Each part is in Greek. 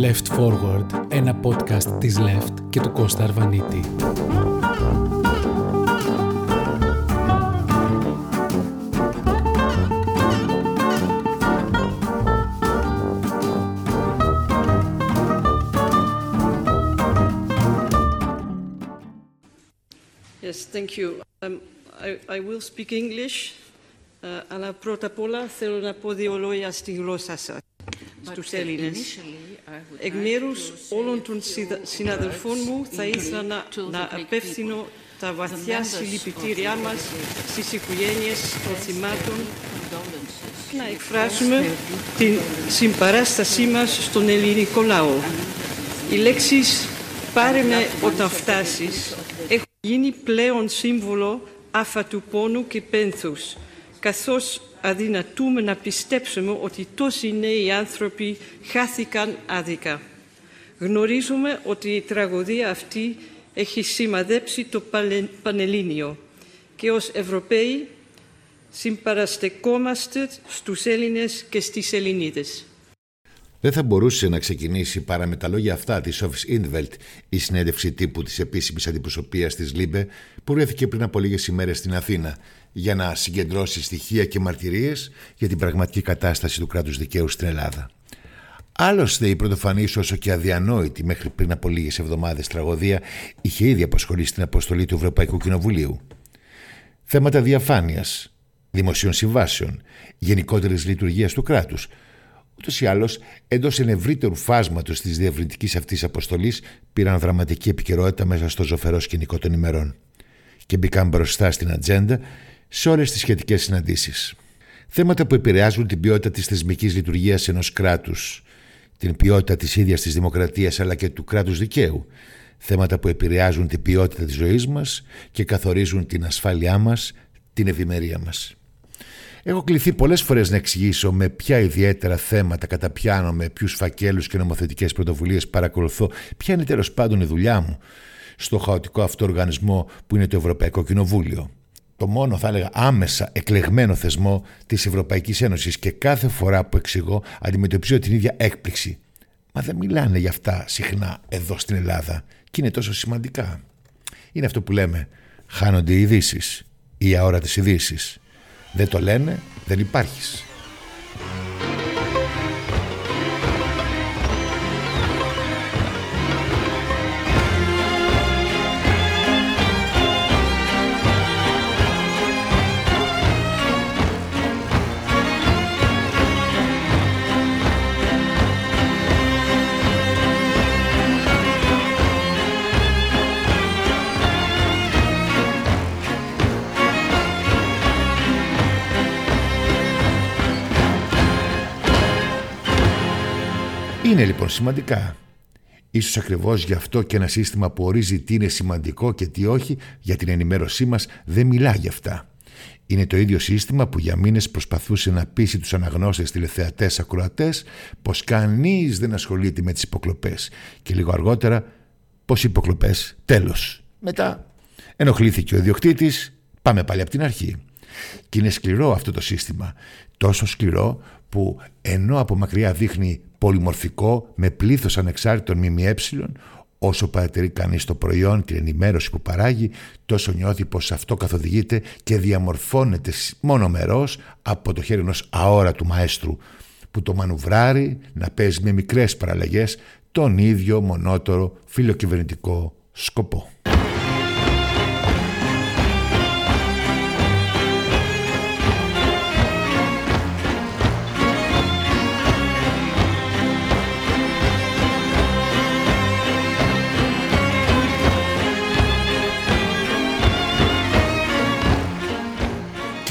Left Forward, ένα podcast της Left και του Κώστα Αρβανίτη. Yes, thank you. Um, I, I will speak English, uh, αλλά πρώτα απ' όλα θέλω να πω δύο λόγια στη γλώσσα σας, στους Έλληνες. Εκ μέρους όλων των συνδα- συναδελφών μου θα ήθελα να, να απευθύνω τα βαθιά συλληπιτήριά μας στις οικογένειες των θυμάτων και να εκφράσουμε την συμπαράστασή μας στον ελληνικό λαό. Οι λέξεις «πάρε με όταν φτάσεις» έχουν γίνει πλέον σύμβολο άφατου πόνου και πένθους, καθώς αδυνατούμε να πιστέψουμε ότι τόσοι νέοι άνθρωποι χάθηκαν άδικα. Γνωρίζουμε ότι η τραγωδία αυτή έχει σημαδέψει το Παλαι- Πανελλήνιο και ως Ευρωπαίοι συμπαραστεκόμαστε στους Έλληνες και στις Ελληνίδες. Δεν θα μπορούσε να ξεκινήσει παρά με τα λόγια αυτά της Σοφί ιν 'τ Βελντ η συνέντευξη τύπου της επίσημης αντιπροσωπείας της LIBE που βρέθηκε πριν από λίγες ημέρες στην Αθήνα για να συγκεντρώσει στοιχεία και μαρτυρίες για την πραγματική κατάσταση του κράτους δικαίου στην Ελλάδα. Άλλωστε, η πρωτοφανής, όσο και αδιανόητη μέχρι πριν από λίγες εβδομάδες τραγωδία, είχε ήδη απασχολήσει την αποστολή του Ευρωπαϊκού Κοινοβουλίου. Θέματα διαφάνειας, δημοσίων συμβάσεων, γενικότερης λειτουργίας του κράτους, Ούτως ή άλλως, εντός ενευρύτερου φάσματος της διευρυντική αυτής αποστολής πήραν δραματική επικαιρότητα μέσα στο ζωφερό σκηνικό των ημερών και μπήκαν μπροστά στην ατζέντα σε όλες τις σχετικές συναντήσεις. Θέματα που επηρεάζουν την ποιότητα της θεσμικής λειτουργίας ενός κράτους, την ποιότητα της ίδιας της δημοκρατίας αλλά και του κράτους δικαίου. Θέματα που επηρεάζουν την ποιότητα της ζωής μας και καθορίζουν την ασφάλειά μας, την ευημερία μας. Έχω κληθεί πολλές φορές να εξηγήσω με ποια ιδιαίτερα θέματα καταπιάνω, με ποιους φακέλους και νομοθετικές πρωτοβουλίες παρακολουθώ, ποια είναι τέλος πάντων η δουλειά μου στο χαοτικό αυτό οργανισμό που είναι το Ευρωπαϊκό Κοινοβούλιο. Το μόνο θα έλεγα άμεσα εκλεγμένο θεσμό της Ευρωπαϊκής Ένωσης και κάθε φορά που εξηγώ αντιμετωπίζω την ίδια έκπληξη. Μα δεν μιλάνε για αυτά συχνά εδώ στην Ελλάδα και είναι τόσο σημαντικά. Είναι αυτό που λέμε χάνονται οι ειδήσεις ή αόρατες ειδήσεις. Δεν το λένε, δεν υπάρχεις. Είναι λοιπόν σημαντικά. Ίσως ακριβώς γι' αυτό και ένα σύστημα που ορίζει τι είναι σημαντικό και τι όχι για την ενημέρωσή μας δεν μιλά γι' αυτά. Είναι το ίδιο σύστημα που για μήνες προσπαθούσε να πείσει τους αναγνώστες τηλεθεατές ακροατές πως κανείς δεν ασχολείται με τις υποκλοπές και λίγο αργότερα πως οι υποκλοπές τέλος. Μετά ενοχλήθηκε ο ιδιοκτήτης, πάμε πάλι από την αρχή. Και είναι σκληρό αυτό το σύστημα. Τόσο σκληρό που ενώ από μακριά δείχνει πολυμορφικό με πλήθος ανεξάρτητων ΜΜΕ όσο παρατηρεί κανείς το προϊόν, την ενημέρωση που παράγει τόσο νιώθει πως αυτό καθοδηγείται και διαμορφώνεται μόνο μερός από το χέρι ενός αόρατου μαέστρου που το μανουβράρει να παίζει με μικρές παραλλαγές τον ίδιο μονότορο φιλοκυβερνητικό σκοπό.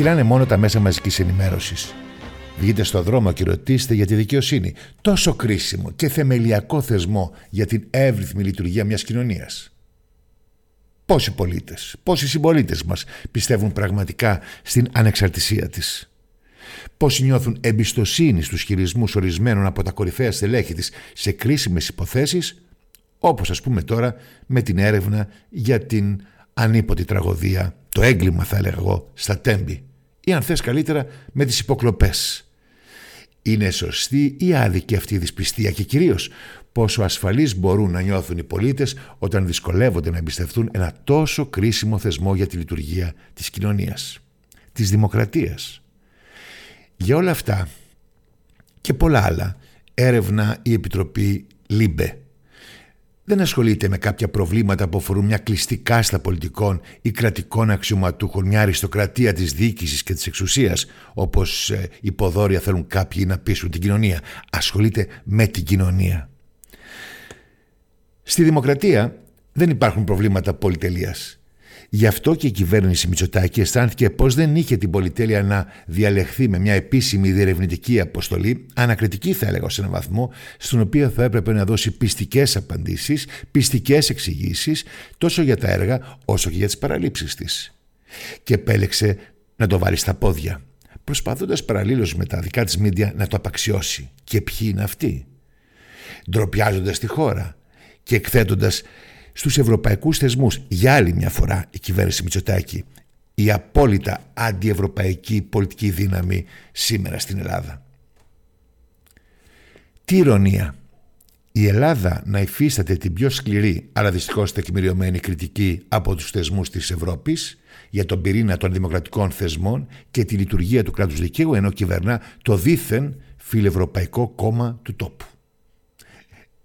Κυλάνε μόνο τα μέσα μαζικής ενημέρωσης. Βγείτε στο δρόμο και ρωτήστε για τη δικαιοσύνη. Τόσο κρίσιμο και θεμελιακό θεσμό για την εύρυθμη λειτουργία μιας κοινωνίας. Πόσοι πολίτες, πόσοι συμπολίτες μας πιστεύουν πραγματικά στην ανεξαρτησία της; Πόσοι νιώθουν εμπιστοσύνη στους χειρισμούς ορισμένων από τα κορυφαία στελέχη της σε κρίσιμες υποθέσεις, όπως ας πούμε τώρα με την έρευνα για την ανείπωτη τραγωδία, το έγκλημα θα έλεγα εγώ, στα Τέμπη ή αν θες καλύτερα με τις υποκλοπές. Είναι σωστή ή άδικη αυτή η δυσπιστία και κυρίως πόσο ασφαλείς μπορούν να νιώθουν οι πολίτες όταν δυσκολεύονται να εμπιστευτούν ένα τόσο κρίσιμο θεσμό για τη λειτουργία της κοινωνίας, της δημοκρατίας. Για όλα αυτά και πολλά άλλα έρευνα η Επιτροπή LIBE. Δεν ασχολείται με κάποια προβλήματα που αφορούν μια κλειστή κάστα πολιτικών ή κρατικών αξιωματούχων, μια αριστοκρατία της διοίκησης και της εξουσίας, όπως ε, υποδόρια θέλουν κάποιοι να πείσουν την κοινωνία. Ασχολείται με την κοινωνία. Στη δημοκρατία δεν υπάρχουν προβλήματα πολυτελείας. Γι' αυτό και η κυβέρνηση Μητσοτάκη αισθάνθηκε πως δεν είχε την πολυτέλεια να διαλεχθεί με μια επίσημη διερευνητική αποστολή, ανακριτική θα έλεγα σε έναν βαθμό, στον οποίο θα έπρεπε να δώσει πιστικές απαντήσεις, πιστικές εξηγήσεις, τόσο για τα έργα όσο και για τις παραλήψεις της. Και επέλεξε να το βάλει στα πόδια, προσπαθώντας παραλλήλω με τα δικά της μίντια να το απαξιώσει. Και ποιοι είναι αυτοί; Ντροπιάζοντας τη χώρα και εκθέτοντας στους ευρωπαϊκούς θεσμούς για άλλη μια φορά η κυβέρνηση Μητσοτάκη η απόλυτα αντιευρωπαϊκή πολιτική δύναμη σήμερα στην Ελλάδα. Τι ηρωνία. Η Ελλάδα να υφίσταται την πιο σκληρή αλλά δυστυχώς τεκμηριωμένη κριτική από τους θεσμούς της Ευρώπης για τον πυρήνα των δημοκρατικών θεσμών και τη λειτουργία του κράτους δικαίου ενώ κυβερνά το δίθεν φιλευρωπαϊκό κόμμα του τόπου.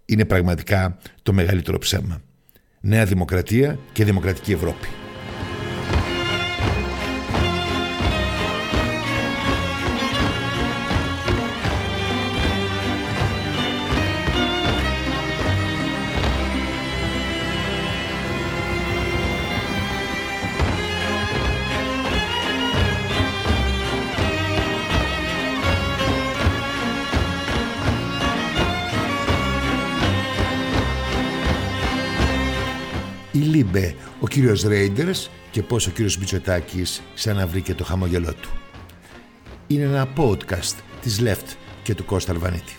Είναι πραγματικά το μεγαλύτερο ψέμα. Νέα Δημοκρατία και Δημοκρατική Ευρώπη. LIBE ο κύριος Ρέιντερς και πώς ο κύριος Μητσοτάκης ξαναβρήκε το χαμόγελό του. Είναι ένα podcast της Left και του Κώστα Αρβανίτη.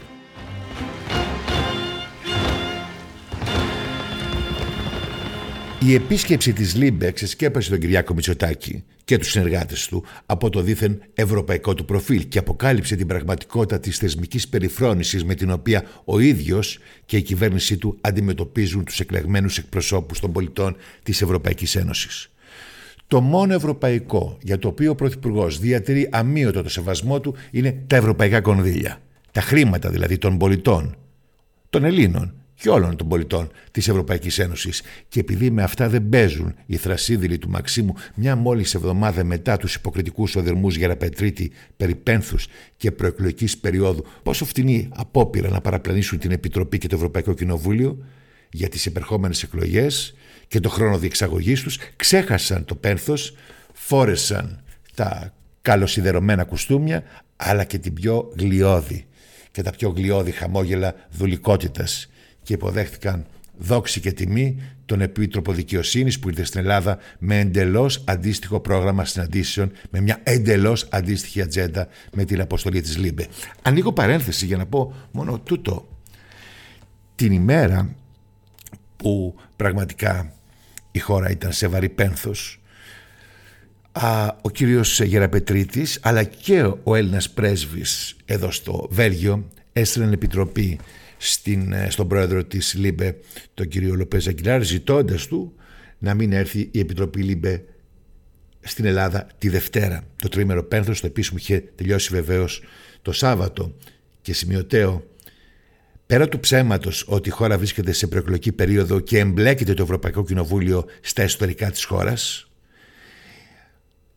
Η επίσκεψη της LIBE ξεσκέπασε τον Κυριάκο Μητσοτάκη και τους συνεργάτες του από το δήθεν ευρωπαϊκό του προφίλ και αποκάλυψε την πραγματικότητα της θεσμικής περιφρόνησης με την οποία ο ίδιος και η κυβέρνησή του αντιμετωπίζουν τους εκλεγμένους εκπροσώπους των πολιτών της Ευρωπαϊκής Ένωσης. Το μόνο ευρωπαϊκό για το οποίο ο Πρωθυπουργός διατηρεί αμύωτο το σεβασμό του είναι τα ευρωπαϊκά κονδύλια. Τα χρήματα δηλαδή των πολιτών, των Ελλήνων, και όλων των πολιτών της Ευρωπαϊκής Ένωσης. Και επειδή με αυτά δεν παίζουν οι θρασίδηλοι του Μαξίμου μια μόλις εβδομάδα μετά τους υποκριτικούς οδερμούς Γεραπετρίτη περί πένθους και προεκλογικής περίοδου πόσο φτηνή απόπειρα να παραπλανήσουν την Επιτροπή και το Ευρωπαϊκό Κοινοβούλιο για τις επερχόμενες εκλογές και το χρόνο διεξαγωγής τους ξέχασαν το πένθος, φόρεσαν τα καλοσιδερωμένα κουστούμια αλλά και την πιο γλιώδη και τα πιο γλιώδη χαμόγελα δουλικότητας και υποδέχτηκαν δόξη και τιμή τον Επίτροπο Δικαιοσύνης που ήρθε στην Ελλάδα με εντελώς αντίστοιχο πρόγραμμα συναντήσεων, με μια εντελώς αντίστοιχη ατζέντα με την αποστολή της LIBE. Ανοίγω παρένθεση για να πω μόνο τούτο. Την ημέρα που πραγματικά η χώρα ήταν σε βαρύ πένθος, ο κύριος Γεραπετρίτης αλλά και ο Έλληνας πρέσβης εδώ στο Βέλγιο έστειλαν επιστολή στην, ε, στον πρόεδρο της LIBE, τον κύριο Λόπεθ Αγκιλάρ, ζητώντας του να μην έρθει η Επιτροπή LIBE στην Ελλάδα τη Δευτέρα. Το τρίμερο πένθος, το επίσημο είχε τελειώσει βεβαίως το Σάββατο και σημειωτέο Πέρα του ψέματος ότι η χώρα βρίσκεται σε προεκλογική περίοδο και εμπλέκεται το Ευρωπαϊκό Κοινοβούλιο στα εσωτερικά της χώρας,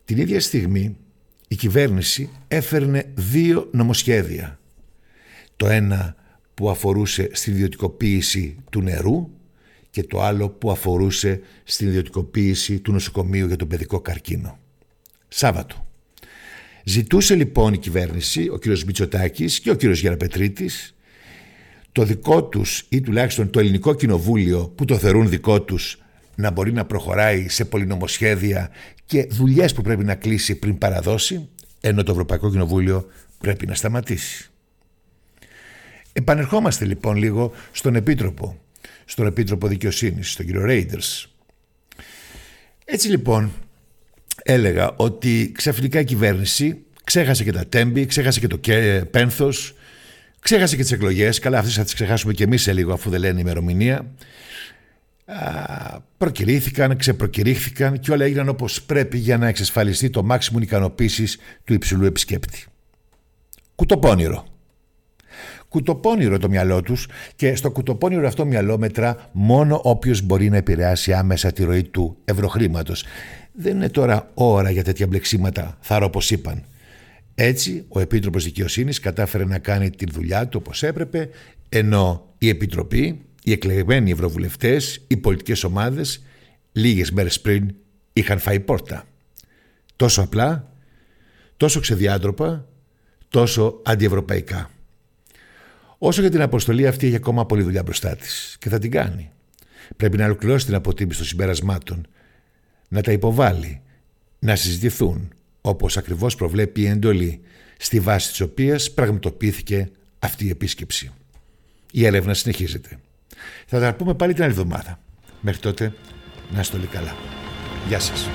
την ίδια στιγμή η κυβέρνηση έφερνε δύο νομοσχέδια. Το ένα που αφορούσε στην ιδιωτικοποίηση του νερού και το άλλο που αφορούσε στην ιδιωτικοποίηση του νοσοκομείου για τον παιδικό καρκίνο. Σάββατο. Ζητούσε λοιπόν η κυβέρνηση, ο κύριος Μητσοτάκης και ο κύριος Γεραπετρίτης το δικό τους ή τουλάχιστον το ελληνικό κοινοβούλιο που το θερούν δικό τους να μπορεί να προχωράει σε πολυνομοσχέδια και δουλειές που πρέπει να κλείσει πριν παραδώσει ενώ το Ευρωπαϊκό Κοινοβούλιο πρέπει να σταματήσει. Επανερχόμαστε λοιπόν λίγο στον Επίτροπο, στον Επίτροπο Δικαιοσύνης, τον κύριο Ρέιντερς. Έτσι λοιπόν έλεγα ότι ξαφνικά η κυβέρνηση Ξέχασε και τα τέμπη, ξέχασε και το πένθος, ξέχασε και τις εκλογές. Καλά, αυτές θα τις ξεχάσουμε και εμείς σε λίγο αφού δεν λένε ημερομηνία. προκηρύχθηκαν, ξεπροκηρύχθηκαν και όλα έγιναν όπως πρέπει για να εξασφαλιστεί το μάξιμου ικανοποίησης του υψηλού επισκέπτη. Κουτοπώνυρο. Κουτοπώνυρο το μυαλό τους και στο κουτοπώνυρο αυτό μυαλό μετρά μόνο όποιος μπορεί να επηρεάσει άμεσα τη ροή του ευρωχρήματος. Δεν είναι τώρα ώρα για τέτοια μπλεξίματα, θα όπως είπαν. Έτσι, ο Επίτροπος Δικαιοσύνης κατάφερε να κάνει τη δουλειά του όπως έπρεπε, ενώ η Επιτροπή, οι εκλεγμένοι ευρωβουλευτές, οι πολιτικές ομάδες, λίγες μέρες πριν είχαν φάει πόρτα. Τόσο απλά, τόσο ξεδιάντροπα, τόσο αντιευρωπαϊκά. Όσο για την αποστολή αυτή έχει ακόμα πολλή δουλειά μπροστά της και θα την κάνει. Πρέπει να ολοκληρώσει την αποτίμηση των συμπερασμάτων, να τα υποβάλει, να συζητηθούν, όπως ακριβώς προβλέπει η εντολή, στη βάση της οποίας πραγματοποιήθηκε αυτή η επίσκεψη. Η έρευνα συνεχίζεται. Θα τα πούμε πάλι την άλλη εβδομάδα. Μέχρι τότε, να είστε όλοι καλά. Γεια σας.